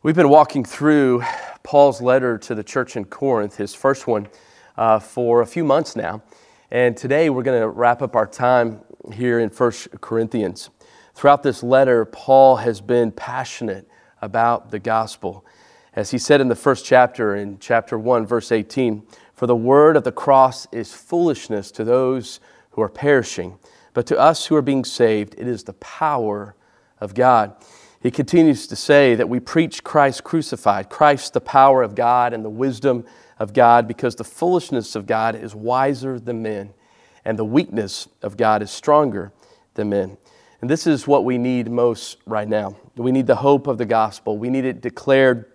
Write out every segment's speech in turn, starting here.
We've been walking through Paul's letter to the church in Corinth, his first one, uh, for a few months now. And today we're going to wrap up our time here in 1 Corinthians. Throughout this letter, Paul has been passionate about the gospel. As he said in the first chapter, in chapter 1, verse 18, For the word of the cross is foolishness to those who are perishing, but to us who are being saved, it is the power of God. He continues to say that we preach Christ crucified, Christ the power of God and the wisdom of God, because the foolishness of God is wiser than men, and the weakness of God is stronger than men. And this is what we need most right now. We need the hope of the gospel. We need it declared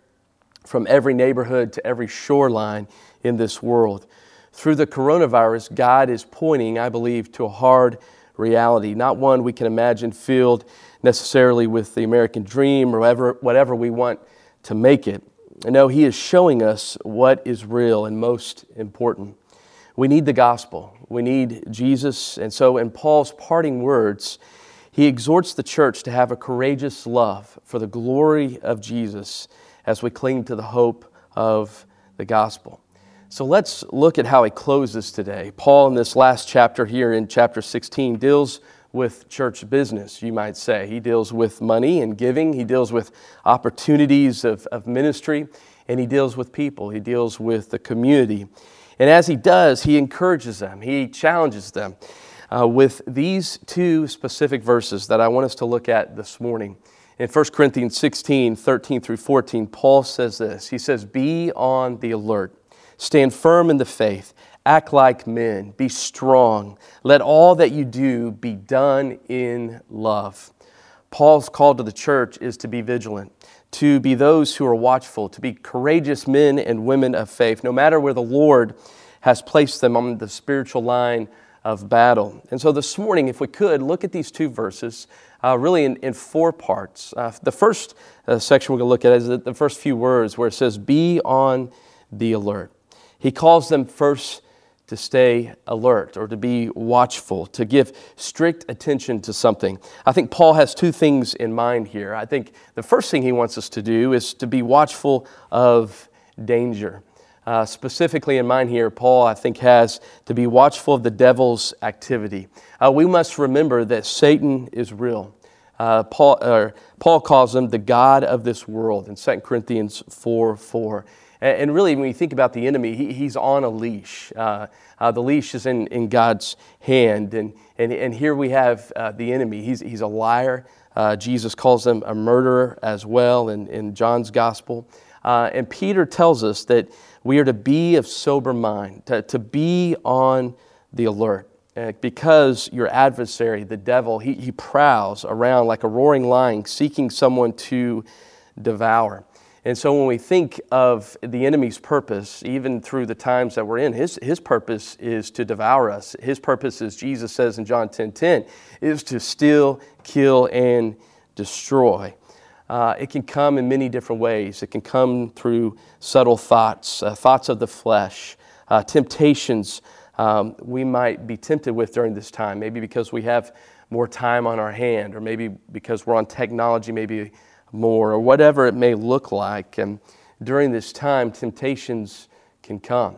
from every neighborhood to every shoreline in this world. Through the coronavirus, God is pointing, I believe, to a hard reality, not one we can imagine filled necessarily with the American dream or whatever, whatever we want to make it. No, He is showing us what is real and most important. We need the gospel, we need Jesus. And so, in Paul's parting words, he exhorts the church to have a courageous love for the glory of Jesus as we cling to the hope of the gospel. So let's look at how he closes today. Paul, in this last chapter here in chapter 16, deals with church business, you might say. He deals with money and giving, he deals with opportunities of, of ministry, and he deals with people, he deals with the community. And as he does, he encourages them, he challenges them uh, with these two specific verses that I want us to look at this morning. In 1 Corinthians 16, 13 through 14, Paul says this He says, Be on the alert, stand firm in the faith Act like men, be strong. Let all that you do be done in love. Paul's call to the church is to be vigilant, to be those who are watchful, to be courageous men and women of faith, no matter where the Lord has placed them on the spiritual line of battle. And so this morning, if we could, look at these two verses uh, really in, in, four parts. Uh, the first uh, section we're going to look at is the first few words where it says, Be on the alert. He calls them first to stay alert or to be watchful, to give strict attention to something. I think Paul has two things in mind here. I think the first thing he wants us to do is to be watchful of danger. Uh, specifically in mind here, Paul, I think, has to be watchful of the devil's activity. Uh, we must remember that Satan is real. Uh, Paul, Paul calls him the God of this world in 2 Corinthians 4 4. And really, when you think about the enemy, he, he's on a leash. Uh, uh, the leash is in, in God's hand. And, and, and here we have uh, the enemy. He's, he's a liar. Uh, Jesus calls him a murderer as well in, in John's gospel. Uh, and Peter tells us that we are to be of sober mind, to, to be on the alert. Uh, because your adversary, the devil, he, he prowls around like a roaring lion, seeking someone to devour. And so when we think of the enemy's purpose, even through the times that we're in, his, his purpose is to devour us. His purpose, as Jesus says in John 10 10, is to steal, kill, and destroy. Uh, it can come in many different ways. It can come through subtle thoughts, uh, thoughts of the flesh, uh, temptations um, we might be tempted with during this time, maybe because we have more time on our hand, or maybe because we're on technology, maybe more, or whatever it may look like. And during this time, temptations can come.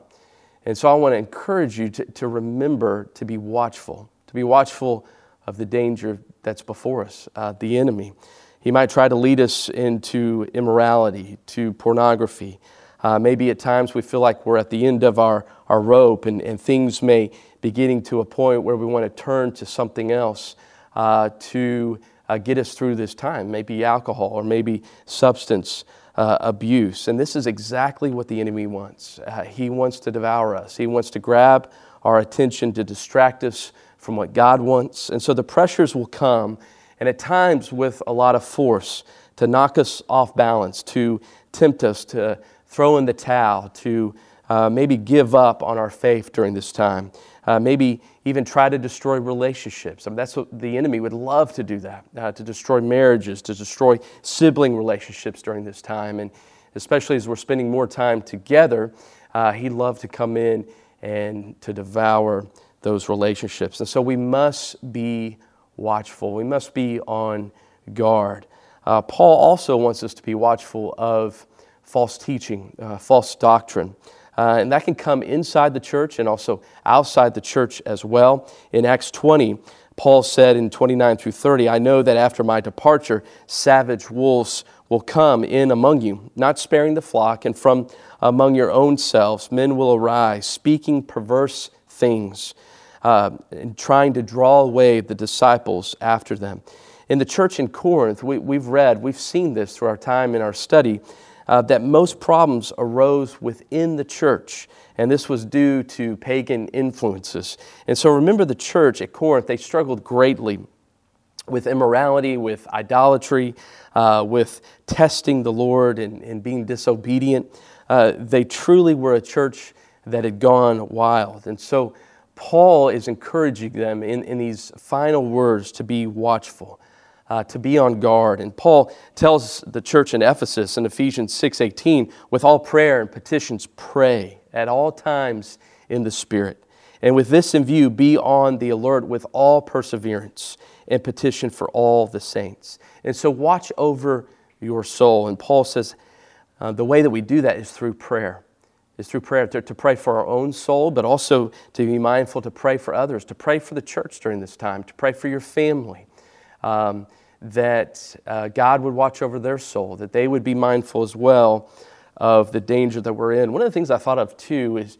And so I want to encourage you to, to remember to be watchful, to be watchful of the danger that's before us, uh, the enemy. He might try to lead us into immorality, to pornography. Uh, maybe at times we feel like we're at the end of our, our rope and, and things may be getting to a point where we want to turn to something else uh, to uh, get us through this time, maybe alcohol or maybe substance uh, abuse. And this is exactly what the enemy wants. Uh, he wants to devour us, he wants to grab our attention to distract us from what God wants. And so the pressures will come, and at times with a lot of force, to knock us off balance, to tempt us to throw in the towel, to uh, maybe give up on our faith during this time uh, maybe even try to destroy relationships. I mean, that's what the enemy would love to do that, uh, to destroy marriages, to destroy sibling relationships during this time. And especially as we're spending more time together, uh, he'd love to come in and to devour those relationships. And so we must be watchful, we must be on guard. uh, Paul also wants us to be watchful of false teaching, uh, false doctrine. Uh, and that can come inside the church and also outside the church as well. In Acts 20, Paul said in 29 through 30, I know that after my departure, savage wolves will come in among you, not sparing the flock, and from among your own selves men will arise, speaking perverse things, uh, and trying to draw away the disciples after them. In the church in Corinth, we, we've read, we've seen this through our time in our study uh, that most problems arose within the church, and this was due to pagan influences. And so remember the church at Corinth, they struggled greatly with immorality, with idolatry, uh, with testing the Lord and, and being disobedient. Uh, they truly were a church that had gone wild. And so Paul is encouraging them in, in these final words to be watchful uh, to be on guard. And Paul tells the church in Ephesus in Ephesians 6:18, with all prayer and petitions, pray at all times in the Spirit. And with this in view, be on the alert with all perseverance and petition for all the saints. And so watch over your soul. And Paul says uh, the way that we do that is through prayer. Is through prayer to, to pray for our own soul, but also to be mindful to pray for others, to pray for the church during this time, to pray for your family, um, that uh, God would watch over their soul, that they would be mindful as well of the danger that we're in. One of the things I thought of too is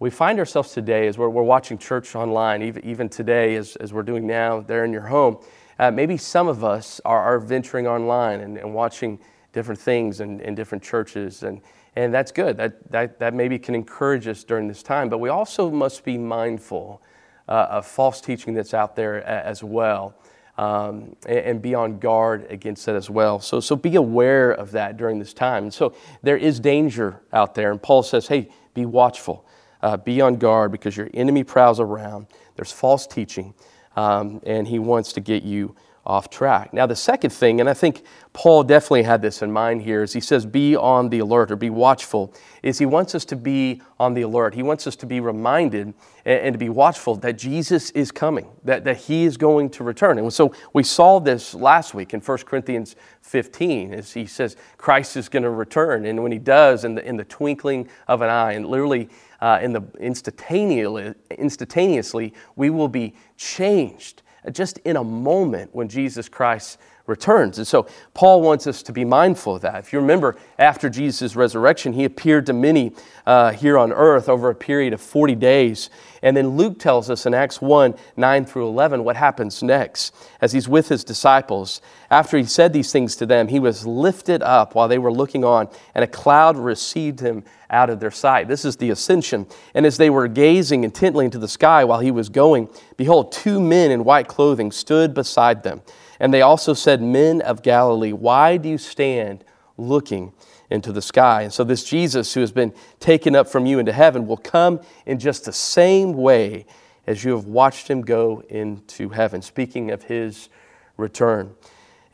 we find ourselves today as we're, we're watching church online, even, even today as, as we're doing now there in your home. Uh, maybe some of us are, are venturing online and, and watching different things in, in different churches, and, and that's good. That, that, that maybe can encourage us during this time, but we also must be mindful uh, of false teaching that's out there as well um, and, and, be on guard against that as well. So, so be aware of that during this time. And so there is danger out there. And Paul says, hey, be watchful, uh, be on guard because your enemy prowls around. There's false teaching, um, and he wants to get you off track. Now, the second thing, and I think Paul definitely had this in mind here, is he says, be on the alert or be watchful, is he wants us to be on the alert. He wants us to be reminded and, and, to be watchful that Jesus is coming, that, that he is going to return. And so we saw this last week in 1 Corinthians 15, as he says, Christ is going to return. And when he does, in the, in the twinkling of an eye, and literally uh, in the instantaneously, instantaneously, we will be changed just in a moment when Jesus Christ returns. And so Paul wants us to be mindful of that. If you remember, after Jesus' resurrection, he appeared to many uh, here on earth over a period of 40 days. And then Luke tells us in Acts 1 9 through 11 what happens next as he's with his disciples. After he said these things to them, he was lifted up while they were looking on, and a cloud received him out of their sight. This is the ascension. And as they were gazing intently into the sky while he was going, behold, two men in white clothing stood beside them. And they also said, Men of Galilee, why do you stand looking into the sky? And so, this Jesus who has been taken up from you into heaven will come in just the same way as you have watched him go into heaven, speaking of his return.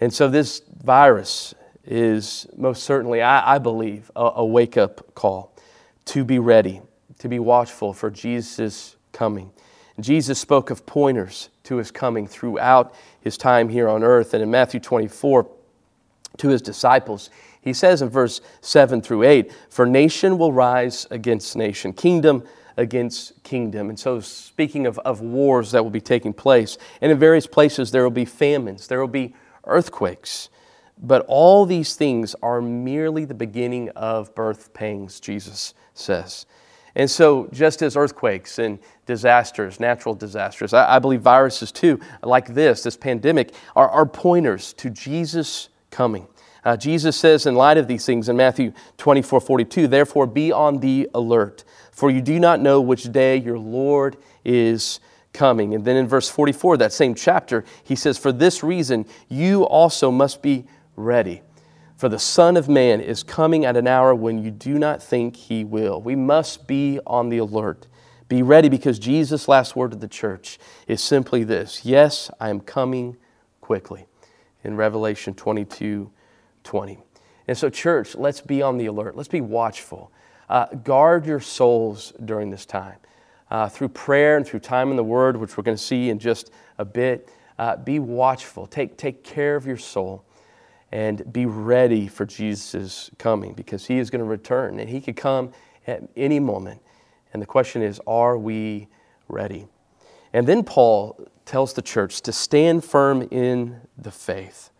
And so, this virus is most certainly, I, I believe, a, a wake up call to be ready, to be watchful for Jesus' coming. Jesus spoke of pointers to his coming throughout his time here on earth. And in Matthew 24, to his disciples, he says in verse 7 through 8 For nation will rise against nation, kingdom against kingdom. And so, speaking of, of wars that will be taking place, and in various places there will be famines, there will be earthquakes. But all these things are merely the beginning of birth pangs, Jesus says. And so, just as earthquakes and disasters, natural disasters, I, I believe viruses too, like this, this pandemic, are, are pointers to Jesus coming. Uh, Jesus says, in light of these things in Matthew 24 42, therefore be on the alert, for you do not know which day your Lord is coming. And then in verse 44, that same chapter, he says, For this reason you also must be ready for the Son of Man is coming at an hour when you do not think he will. We must be on the alert. Be ready because Jesus' last word to the church is simply this Yes, I am coming quickly. In Revelation 22 20. And so, church, let's be on the alert. Let's be watchful. Uh, guard your souls during this time. Uh, through prayer and through time in the Word, which we're going to see in just a bit, uh, be watchful. Take, take care of your soul. And be ready for Jesus' coming because he is going to return and he could come at any moment. And the question is, are we ready? And then Paul tells the church to stand firm in the faith.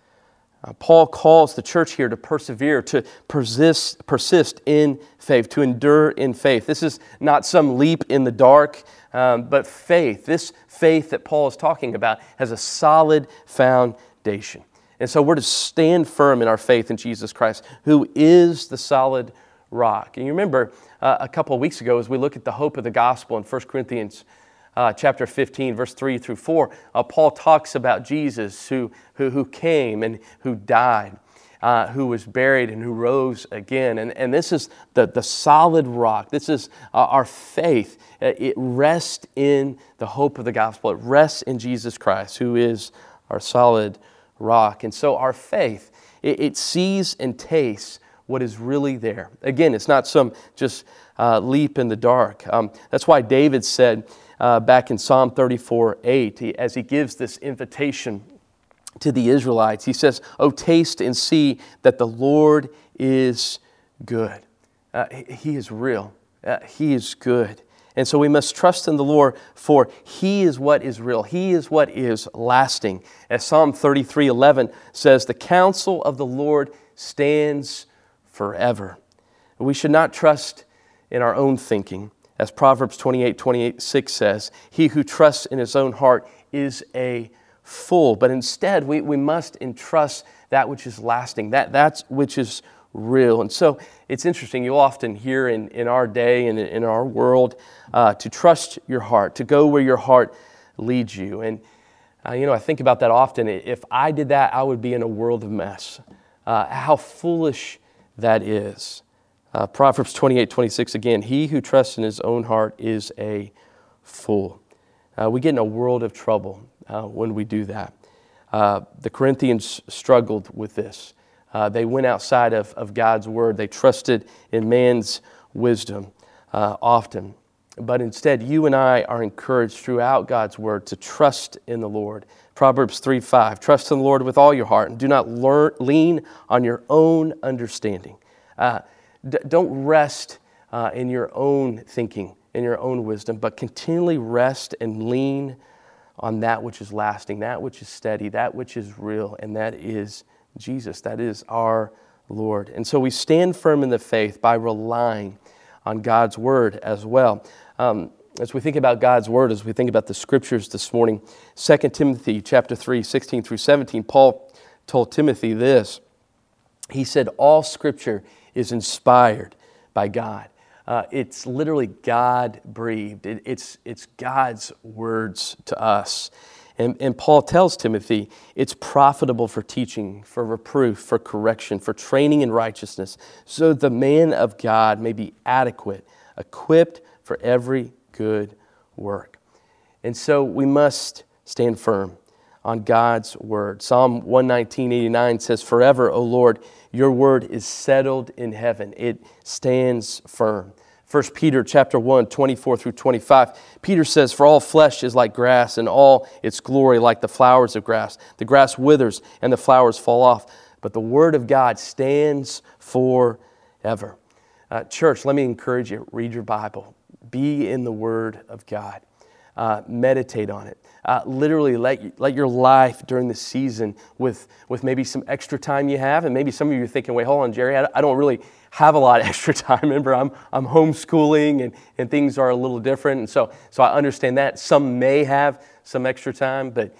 Uh, Paul calls the church here to persevere, to persist, persist in faith, to endure in faith. This is not some leap in the dark, um, but faith. This faith that Paul is talking about has a solid foundation. And so we're to stand firm in our faith in Jesus Christ, who is the solid rock. And you remember uh, a couple of weeks ago, as we look at the hope of the gospel in 1 Corinthians uh, chapter 15, verse 3 through 4, uh, Paul talks about Jesus who, who, who came and who died. Uh, who was buried and who rose again. And, and this is the, the solid rock. This is uh, our faith. Uh, it rests in the hope of the gospel, it rests in Jesus Christ, who is our solid rock. And so our faith, it, it sees and tastes what is really there. Again, it's not some just uh, leap in the dark. Um, that's why David said, uh, back in Psalm 34 8, he, as he gives this invitation to the Israelites, he says, Oh, taste and see that the Lord is good. Uh, he is real, uh, He is good. And so we must trust in the Lord, for He is what is real. He is what is lasting. As Psalm 33 11 says, The counsel of the Lord stands forever. We should not trust in our own thinking. As Proverbs 28 26 says, he who trusts in his own heart is a fool. But instead, we, we must entrust that which is lasting, that, that which is real. And so it's interesting, you'll often hear in, in our day and in our world uh, to trust your heart, to go where your heart leads you. And, uh, you know, I think about that often. If I did that, I would be in a world of mess. Uh, how foolish that is. Uh, Proverbs 28 26 again, he who trusts in his own heart is a fool. Uh, we get in a world of trouble uh, when we do that. The Corinthians struggled with this. Uh, they went outside of, of God's word, they trusted in man's wisdom uh, often. But instead, you and I are encouraged throughout God's word to trust in the Lord. Proverbs 3 5, trust in the Lord with all your heart and do not learn, lean on your own understanding. Uh, d- don't rest uh, in your own thinking, in your own wisdom, but continually rest and lean on that which is lasting, that which is steady, that which is real, and that is Jesus. That is our Lord. And so we stand firm in the faith by relying on God's word as well. Um, as we think about God's word, as we think about the scriptures this morning, 2 Timothy chapter 3, 16 through 17, Paul told Timothy this. He said, All scripture is inspired by God. Uh, it's literally God breathed. It, it's, it's God's words to us. And, and Paul tells Timothy it's profitable for teaching, for reproof, for correction, for training in righteousness, so the man of God may be adequate, equipped for every good work. And so we must stand firm on God's word. Psalm 119.89 says, Forever, O Lord, your word is settled in heaven. It stands firm. 1 Peter chapter 1, 24 through 25, Peter says, For all flesh is like grass, and all its glory like the flowers of grass. The grass withers, and the flowers fall off, but the word of God stands forever. Uh, church, let me encourage you read your Bible, be in the word of God, uh, meditate on it. Uh, literally, let, let your life during the season, with, with maybe some extra time you have, and maybe some of you are thinking, wait, hold on, Jerry, I, I don't really have a lot of extra time. Remember, I'm, I'm homeschooling and, and things are a little different. And so, so I understand that. Some may have some extra time, but,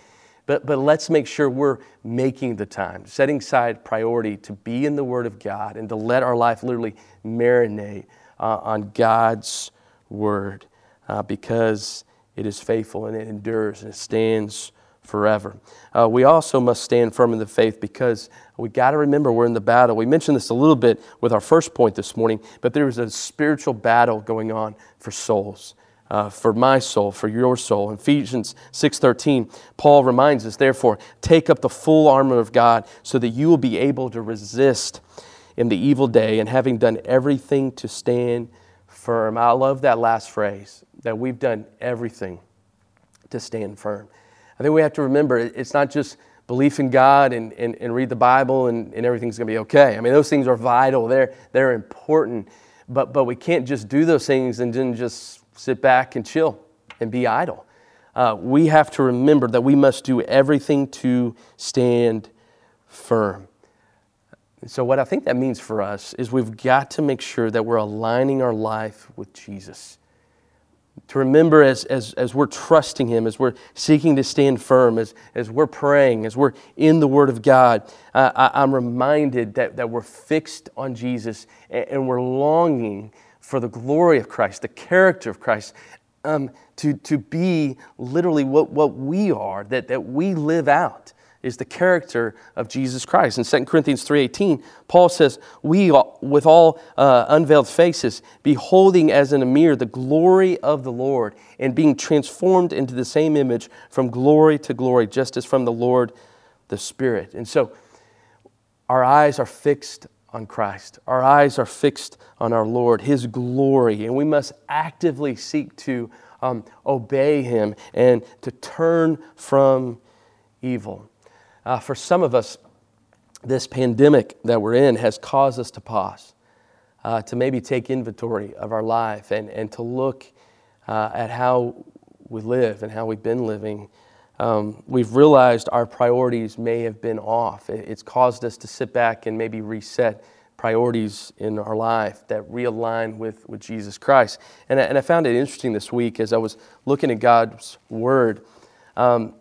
but, but let's make sure we're making the time, setting aside priority to be in the Word of God and to let our life literally marinate uh, on God's Word uh, because it is faithful and it endures and it stands forever. Uh, we also must stand firm in the faith because we got to remember we're in the battle. We mentioned this a little bit with our first point this morning, but there is a spiritual battle going on for souls. Uh, for my soul, for your soul. Ephesians 6:13, Paul reminds us, therefore, take up the full armor of God so that you will be able to resist in the evil day and having done everything to stand firm. I love that last phrase that we've done everything to stand firm. I think we have to remember it's not just belief in God and, and, and read the Bible and, and everything's going to be okay. I mean, those things are vital, they're, they're important, but, but we can't just do those things and then just sit back and chill and be idle. Uh, we have to remember that we must do everything to stand firm. So, what I think that means for us is we've got to make sure that we're aligning our life with Jesus to remember as, as, as we're trusting Him, as we're seeking to stand firm, as, as we're praying, as we're in the Word of God, uh, I, am reminded that, that we're fixed on Jesus and, and, we're longing for the glory of Christ, the character of Christ, um, to, to be literally what, what we are, that, that we live out is the character of Jesus Christ. In 2 Corinthians 3.18, Paul says, We, with all uh, unveiled faces, beholding as in a mirror the glory of the Lord, and being transformed into the same image from glory to glory, just as from the Lord the Spirit. And so our eyes are fixed on Christ. Our eyes are fixed on our Lord, His glory, and we must actively seek to um, obey Him and to turn from evil. Uh, for some of us, this pandemic that we're in has caused us to pause, uh, to maybe take inventory of our life and, and to look uh, at how we live and how we've been living. Um, we've realized our priorities may have been off. It's caused us to sit back and maybe reset priorities in our life that realign with, with Jesus Christ. And I, and I found it interesting this week as I was looking at God's Word. Um,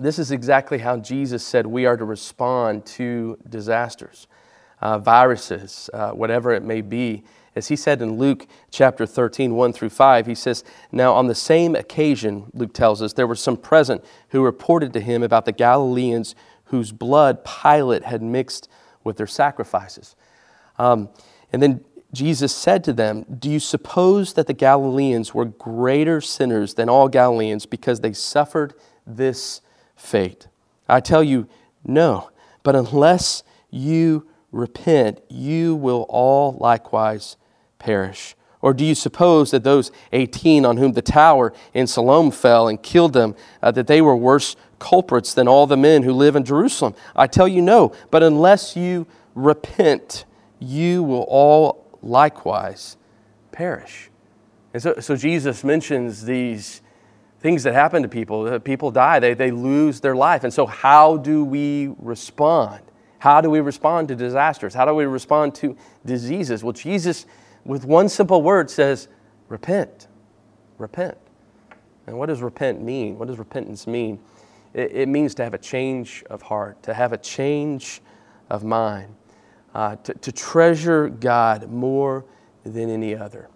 this is exactly how Jesus said we are to respond to disasters, uh, viruses, uh, whatever it may be. As he said in Luke chapter 13, 1 through 5, he says, Now on the same occasion, Luke tells us, there were some present who reported to him about the Galileans whose blood Pilate had mixed with their sacrifices. Um, and then Jesus said to them, Do you suppose that the Galileans were greater sinners than all Galileans because they suffered this fate. I tell you, no. But unless you repent, you will all likewise perish. Or do you suppose that those 18 on whom the tower in Siloam fell and killed them, uh, that they were worse culprits than all the men who live in Jerusalem? I tell you, no. But unless you repent, you will all likewise perish. And so, so Jesus mentions these things that happen to people. People die, they, they lose their life. And so, how do we respond? How do we respond to disasters? How do we respond to diseases? Well, Jesus, with one simple word, says, repent. Repent. And what does repent mean? What does repentance mean? It, it means to have a change of heart, to have a change of mind, uh, to, to treasure God more than any other.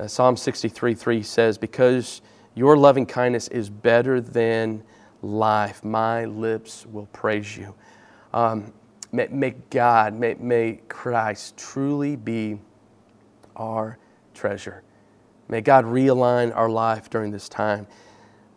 Uh, Psalm 63 3 says, Because your loving kindness is better than life. My lips will praise you. Um, may, may, God, may, may Christ truly be our treasure. May God realign our life during this time.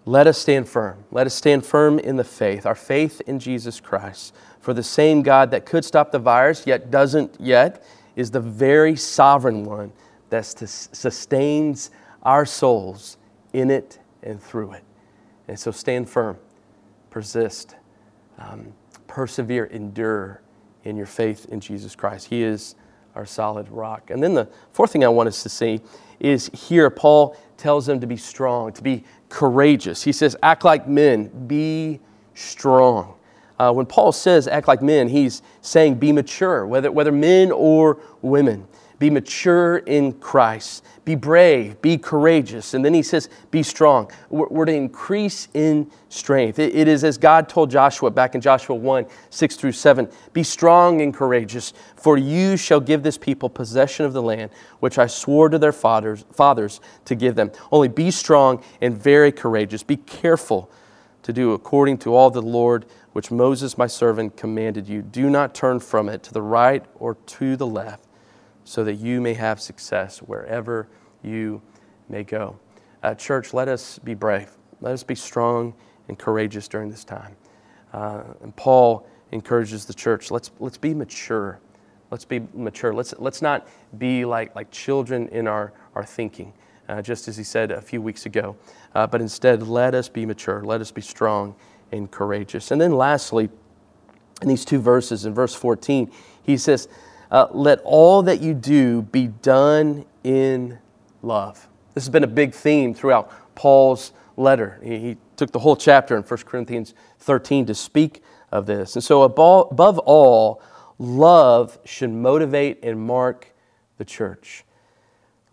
Let us stand firm. Let us stand firm in the faith, our faith in Jesus Christ. For the same God that could stop the virus, yet doesn't yet, is the very sovereign one that sustains our souls in it and through it. And so stand firm, persist, um, persevere, endure in your faith in Jesus Christ. He is our solid rock. And then the fourth thing I want us to see is here, Paul tells them to be strong, to be courageous. He says, act like men, be strong. Uh, when Paul says act like men, he's saying be mature, whether, whether men or women. Be mature in Christ. Be brave. Be courageous. And then he says, be strong. We're, we're to increase in strength. It, it is as God told Joshua back in Joshua 1 6 through 7 Be strong and courageous, for you shall give this people possession of the land which I swore to their fathers, fathers to give them. Only be strong and very courageous. Be careful to do according to all the Lord which Moses my servant commanded you. Do not turn from it to the right or to the left so that you may have success wherever you may go. Uh, church, let us be brave. Let us be strong and courageous during this time. Uh, and Paul encourages the church let's, let's be mature. Let's be mature. Let's, let's not be like, like children in our, our thinking, uh, just as he said a few weeks ago. Uh, but instead, let us be mature. Let us be strong and courageous. And then lastly, in these two verses, in verse 14, he says, uh, Let all that you do be done in love. This has been a big theme throughout Paul's letter. He, he took the whole chapter in 1 Corinthians 13 to speak of this. And so, above, above all, love should motivate and mark the church.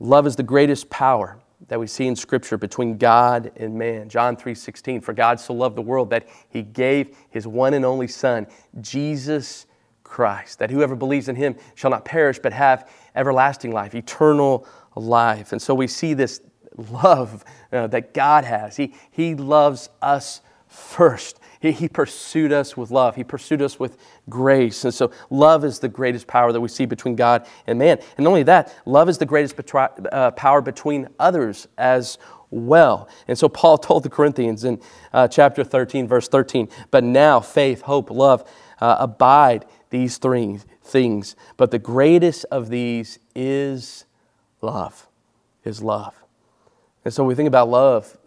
Love is the greatest power that we see in scripture between God and man. John 3:16 For God so loved the world that he gave his one and only son Jesus Christ that whoever believes in him shall not perish but have everlasting life, eternal life. And so we see this love uh, that God has. He, he loves us first. He, he pursued us with love. He pursued us with grace. And so, love is the greatest power that we see between God and man. And not only that, love is the greatest betri- uh, power between others as well. And so, Paul told the Corinthians in uh, chapter 13, verse 13, but now faith, hope, love uh, abide these three things. But the greatest of these is love, is love. And so, we think about love,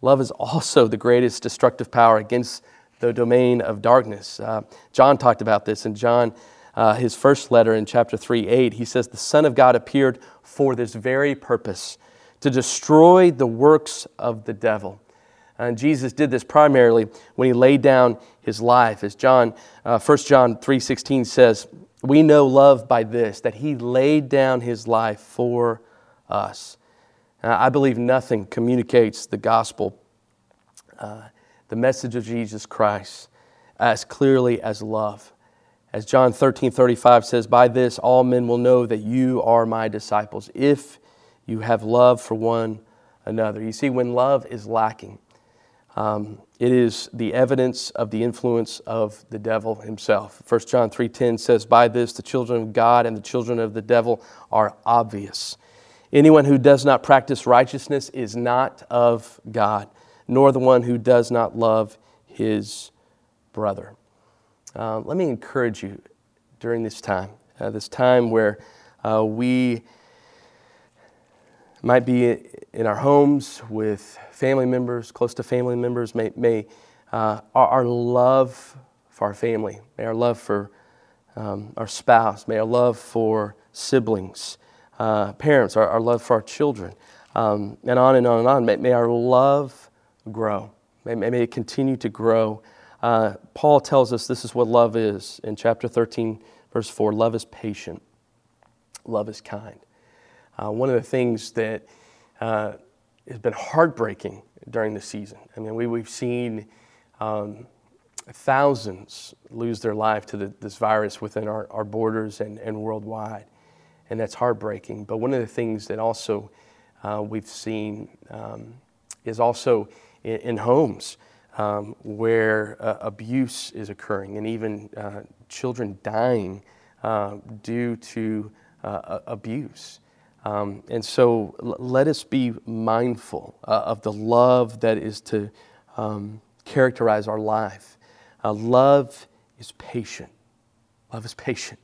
Love is also the greatest destructive power against the domain of darkness. Uh, John talked about this in John, uh, his first letter in chapter 3 8. He says, The Son of God appeared for this very purpose, to destroy the works of the devil. And Jesus did this primarily when he laid down his life. As John, uh, 1 John 3.16 says, we know love by this, that he laid down his life for us. I believe nothing communicates the gospel, uh, the message of Jesus Christ, as clearly as love. As John 13 35 says, By this all men will know that you are my disciples, if you have love for one another. You see, when love is lacking, um, it is the evidence of the influence of the devil himself. 1 John 3:10 says, "By this the children of God and the children of the devil are obvious." Anyone who does not practice righteousness is not of God, nor the one who does not love his brother. Uh, let me encourage you during this time, uh, this time where uh, we might be in our homes with family members, close to family members, may, may uh, our, our, love for our family, may our love for um, our spouse, may our love for siblings, uh, parents, our, our, love for our children, um, and on and on and on. May, may our love grow. May, may, it continue to grow. Uh, Paul tells us this is what love is in chapter 13, verse 4 love is patient, love is kind. Uh, one of the things that uh, has been heartbreaking during the season, I mean, we, we've seen um, thousands lose their life to the, this virus within our, our borders and, and worldwide and that's heartbreaking. But one of the things that also uh, we've seen um, is also in, in homes um, where uh, abuse is occurring and even uh, children dying uh, due to uh, abuse. Um, and so l- let us be mindful uh, of the love that is to um, characterize our life. love is patient. Love is patient.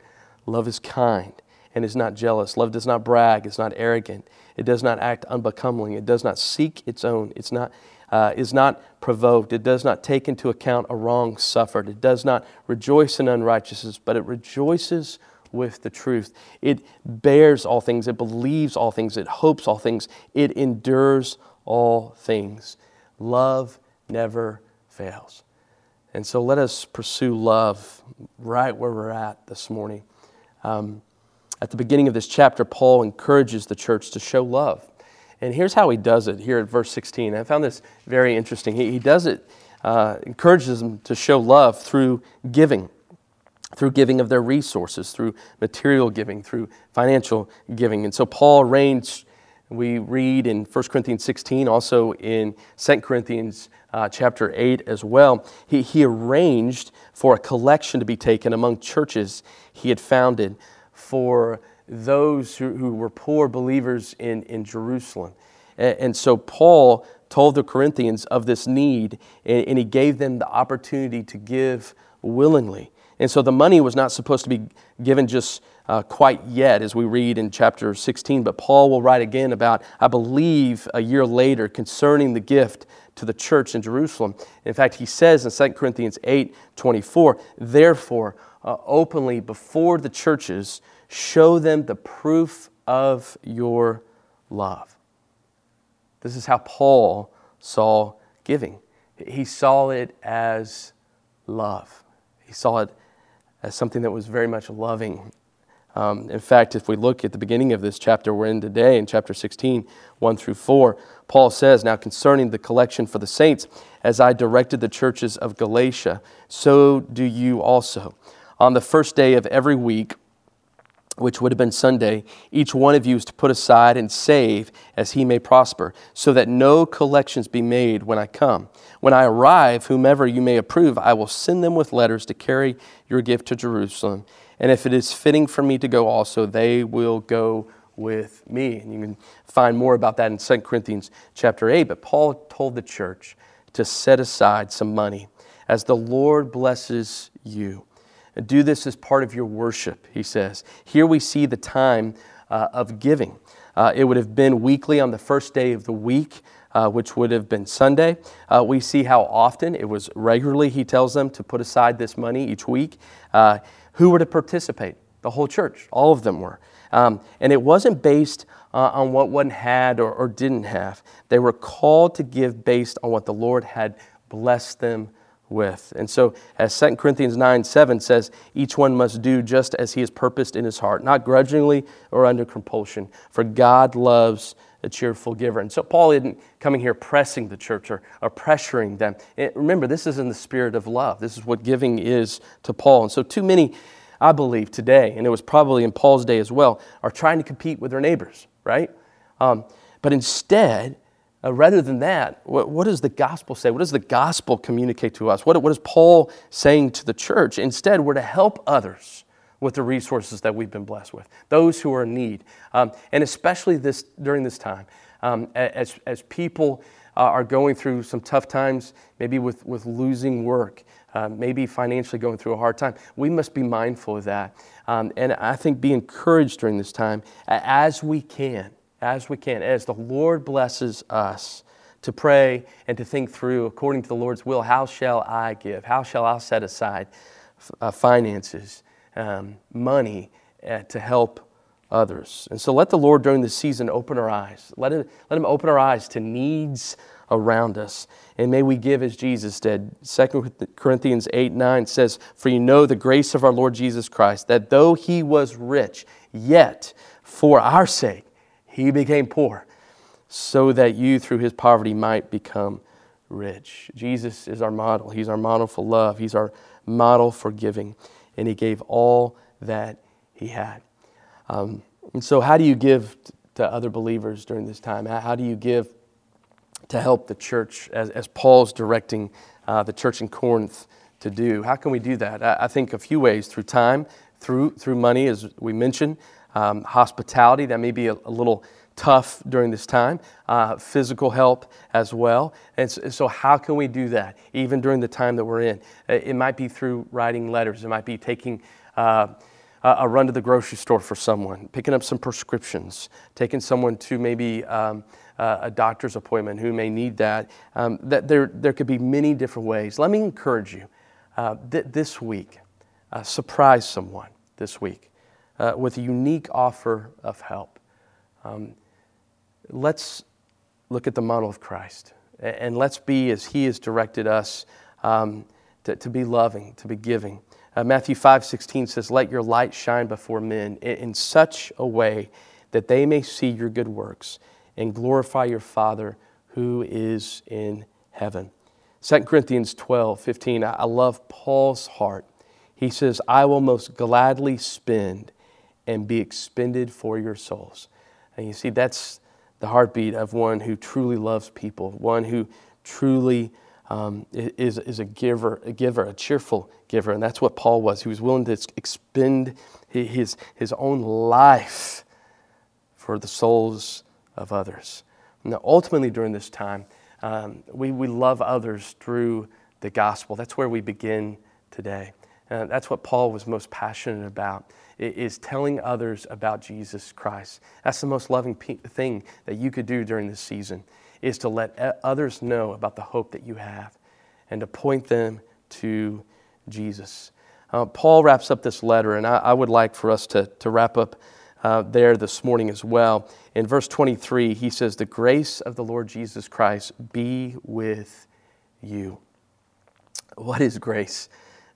Love is kind and is not jealous. Love does not brag, it's not arrogant. It does not act unbecomingly. It does not seek its own. It's not, uh, is not provoked. It does not take into account a wrong suffered. It does not rejoice in unrighteousness, but it rejoices with the truth. It bears all things. It believes all things. It hopes all things. It endures all things. Love never fails. And so let us pursue love right where we're at this morning. Um, at the beginning of this chapter, Paul encourages the church to show love. And here's how he does it here at verse 16. I found this very interesting. He, he does it, uh, encourages them to show love through giving, through giving of their resources, through material giving, through financial giving. And so Paul arranged, we read in 1 Corinthians 16, also in 2 Corinthians uh, chapter 8 as well. He, he arranged for a collection to be taken among churches he had founded for those who, who were poor believers in, in Jerusalem. And, and so Paul told the Corinthians of this need, and, and he gave them the opportunity to give willingly. And so the money was not supposed to be given just uh, quite yet, as we read in chapter 16. But Paul will write again about, I believe, a year later concerning the gift to the church in Jerusalem. In fact, he says in 2 Corinthians 8 24, therefore, uh, openly before the churches, show them the proof of your love. This is how Paul saw giving. He saw it as love. He saw it as something that was very much loving. Um, in fact, if we look at the beginning of this chapter we're in today, in chapter 16, 1 through 4, Paul says, Now concerning the collection for the saints, as I directed the churches of Galatia, so do you also. On the first day of every week, which would have been Sunday, each one of you is to put aside and save as he may prosper, so that no collections be made when I come. When I arrive, whomever you may approve, I will send them with letters to carry your gift to Jerusalem. And if it is fitting for me to go also, they will go with me. And you can find more about that in 2 Corinthians chapter 8. But Paul told the church to set aside some money as the Lord blesses you. Do this as part of your worship, he says. Here we see the time uh, of giving. Uh, it would have been weekly on the first day of the week, uh, which would have been Sunday. Uh, we see how often it was regularly, he tells them, to put aside this money each week. Uh, who were to participate? The whole church, all of them were. Um, and it wasn't based uh, on what one had or, or didn't have. They were called to give based on what the Lord had blessed them with. And so, as 2 Corinthians 9 7 says, each one must do just as he has purposed in his heart, not grudgingly or under compulsion, for God loves a cheerful giver. And so, Paul isn't coming here pressing the church or, or pressuring them. It, remember, this is in the spirit of love. This is what giving is to Paul. And so, too many, I believe, today, and it was probably in Paul's day as well, are trying to compete with their neighbors, right? Um, but instead, uh, rather than that, what, what, does the gospel say? What does the gospel communicate to us? What, what is Paul saying to the church? Instead, we're to help others with the resources that we've been blessed with, those who are in need. Um, and especially this, during this time, um, as, as people uh, are going through some tough times, maybe with, with losing work, uh, maybe financially going through a hard time, we must be mindful of that. Um, and I think be encouraged during this time as we can as we can, as the Lord blesses us to pray and to think through, according to the Lord's will, how shall I give? How shall I set aside uh, finances, um, money uh, to help others? And so let the Lord during this season open our eyes. Let him, let him open our eyes to needs around us. And may we give as Jesus did. 2 Corinthians 8 9 says, For you know the grace of our Lord Jesus Christ, that though he was rich, yet for our sake, he became poor so that you, through his poverty, might become rich. Jesus is our model. He's our model for love, he's our model for giving. And he gave all that he had. Um, and so, how do you give to other believers during this time? How do you give to help the church as, as Paul's directing uh, the church in Corinth to do? How can we do that? I, I think a few ways through time, through, through money, as we mentioned, um, hospitality that may be a, a, little tough during this time, uh, physical help as well. And so, so, how can we do that even during the time that we're in? It might be through writing letters, it might be taking uh, a run to the grocery store for someone, picking up some prescriptions, taking someone to maybe um, a doctor's appointment who may need that. Um, that there, there could be many different ways. Let me encourage you uh, th- this week, uh, surprise someone this week uh, with a unique offer of help. Um, let's look at the model of Christ and let's be as He has directed us um, to, to, be loving, to be giving. Uh, Matthew 5 16 says, Let your light shine before men in, in such a way that they may see your good works and glorify your Father who is in heaven. 2 Corinthians 12 15, I love Paul's heart. He says, I will most gladly spend and be expended for your souls. And you see, that's the heartbeat of one who truly loves people, one who truly um, is, is a giver, a giver, a cheerful giver. And that's what Paul was. He was willing to expend his, his own life for the souls of others. Now, ultimately, during this time, um, we, we love others through the gospel. That's where we begin today. Uh, that's what Paul was most passionate about, is telling others about Jesus Christ. That's the most loving thing that you could do during this season, is to let others know about the hope that you have and to point them to Jesus. Uh, Paul wraps up this letter, and I, I, would like for us to, to wrap up uh, there this morning as well. In verse 23, he says, The grace of the Lord Jesus Christ be with you. What is grace?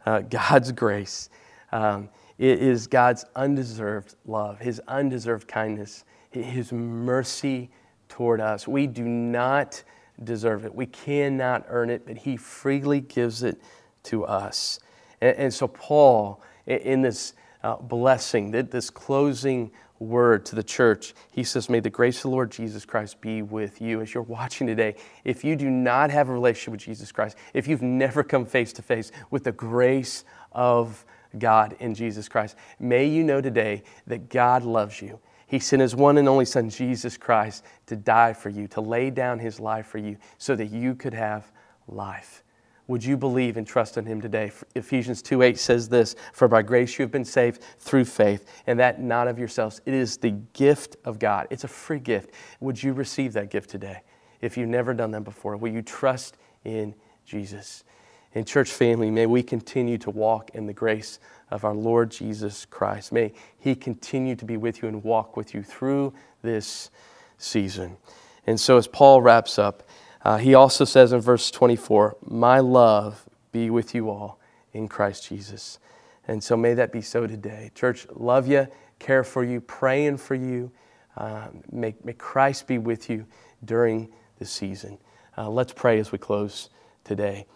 Uh, God's grace. Um, it is God's undeserved love, His undeserved kindness, His mercy toward us. We do not deserve it. We cannot earn it, but He freely gives it to us. And, and so, Paul, in, this uh, blessing, this closing word to the church, he says, May the grace of the Lord Jesus Christ be with you. As you're watching today, if you do not have a relationship with Jesus Christ, if you've never come face to face with the grace of God in Jesus Christ, may you know today that God loves you. He sent his one and only Son, Jesus Christ, to die for you, to lay down his life for you, so that you could have life. Would you believe and trust in him today? Ephesians 2 8 says this For by grace you have been saved through faith, and that not of yourselves. It is the gift of God. It's a free gift. Would you receive that gift today? If you've never done that before, will you trust in Jesus? In church family, may we continue to walk in the grace of our Lord Jesus Christ. May He continue to be with you and walk with you through this season. And so, as Paul wraps up, uh, he also says in verse 24, My love be with you all in Christ Jesus. And so may that be so today. Church, love you, care for you, praying for you. Uh, may, may Christ be with you during this season. Uh, let's pray as we close today.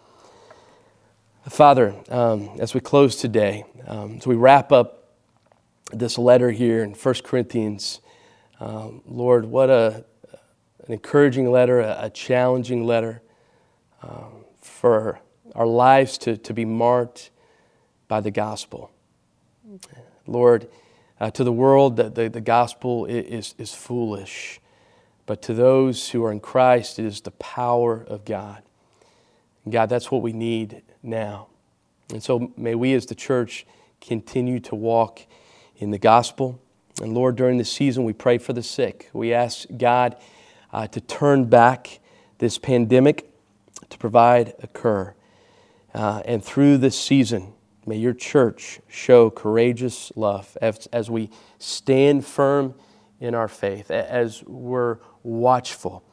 Father, um, as we close today, um, as we wrap up this letter here in 1 Corinthians, um, Lord, what a an encouraging letter, a, a challenging letter um, for our lives to, to be marked by the gospel. Lord, uh, to the world, the, the, the gospel is, is foolish, but to those who are in Christ, it is the power of God. God, that's what we need now. And so may we as the church continue to walk in the gospel. And Lord, during this season, we pray for the sick. We ask God uh, to turn back this pandemic to provide a cure. Uh, and through this season, may your church show courageous love as, as we stand firm in our faith, as we're watchful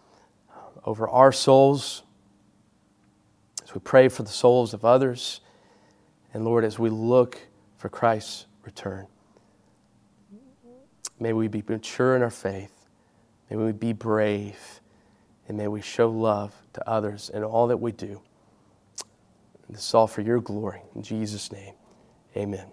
over our souls, as we pray for the souls of others, and Lord, as we look for Christ's return. May we be mature in our faith May we be brave and may we show love to others in all that we do. This is all for your glory. In Jesus' name, amen.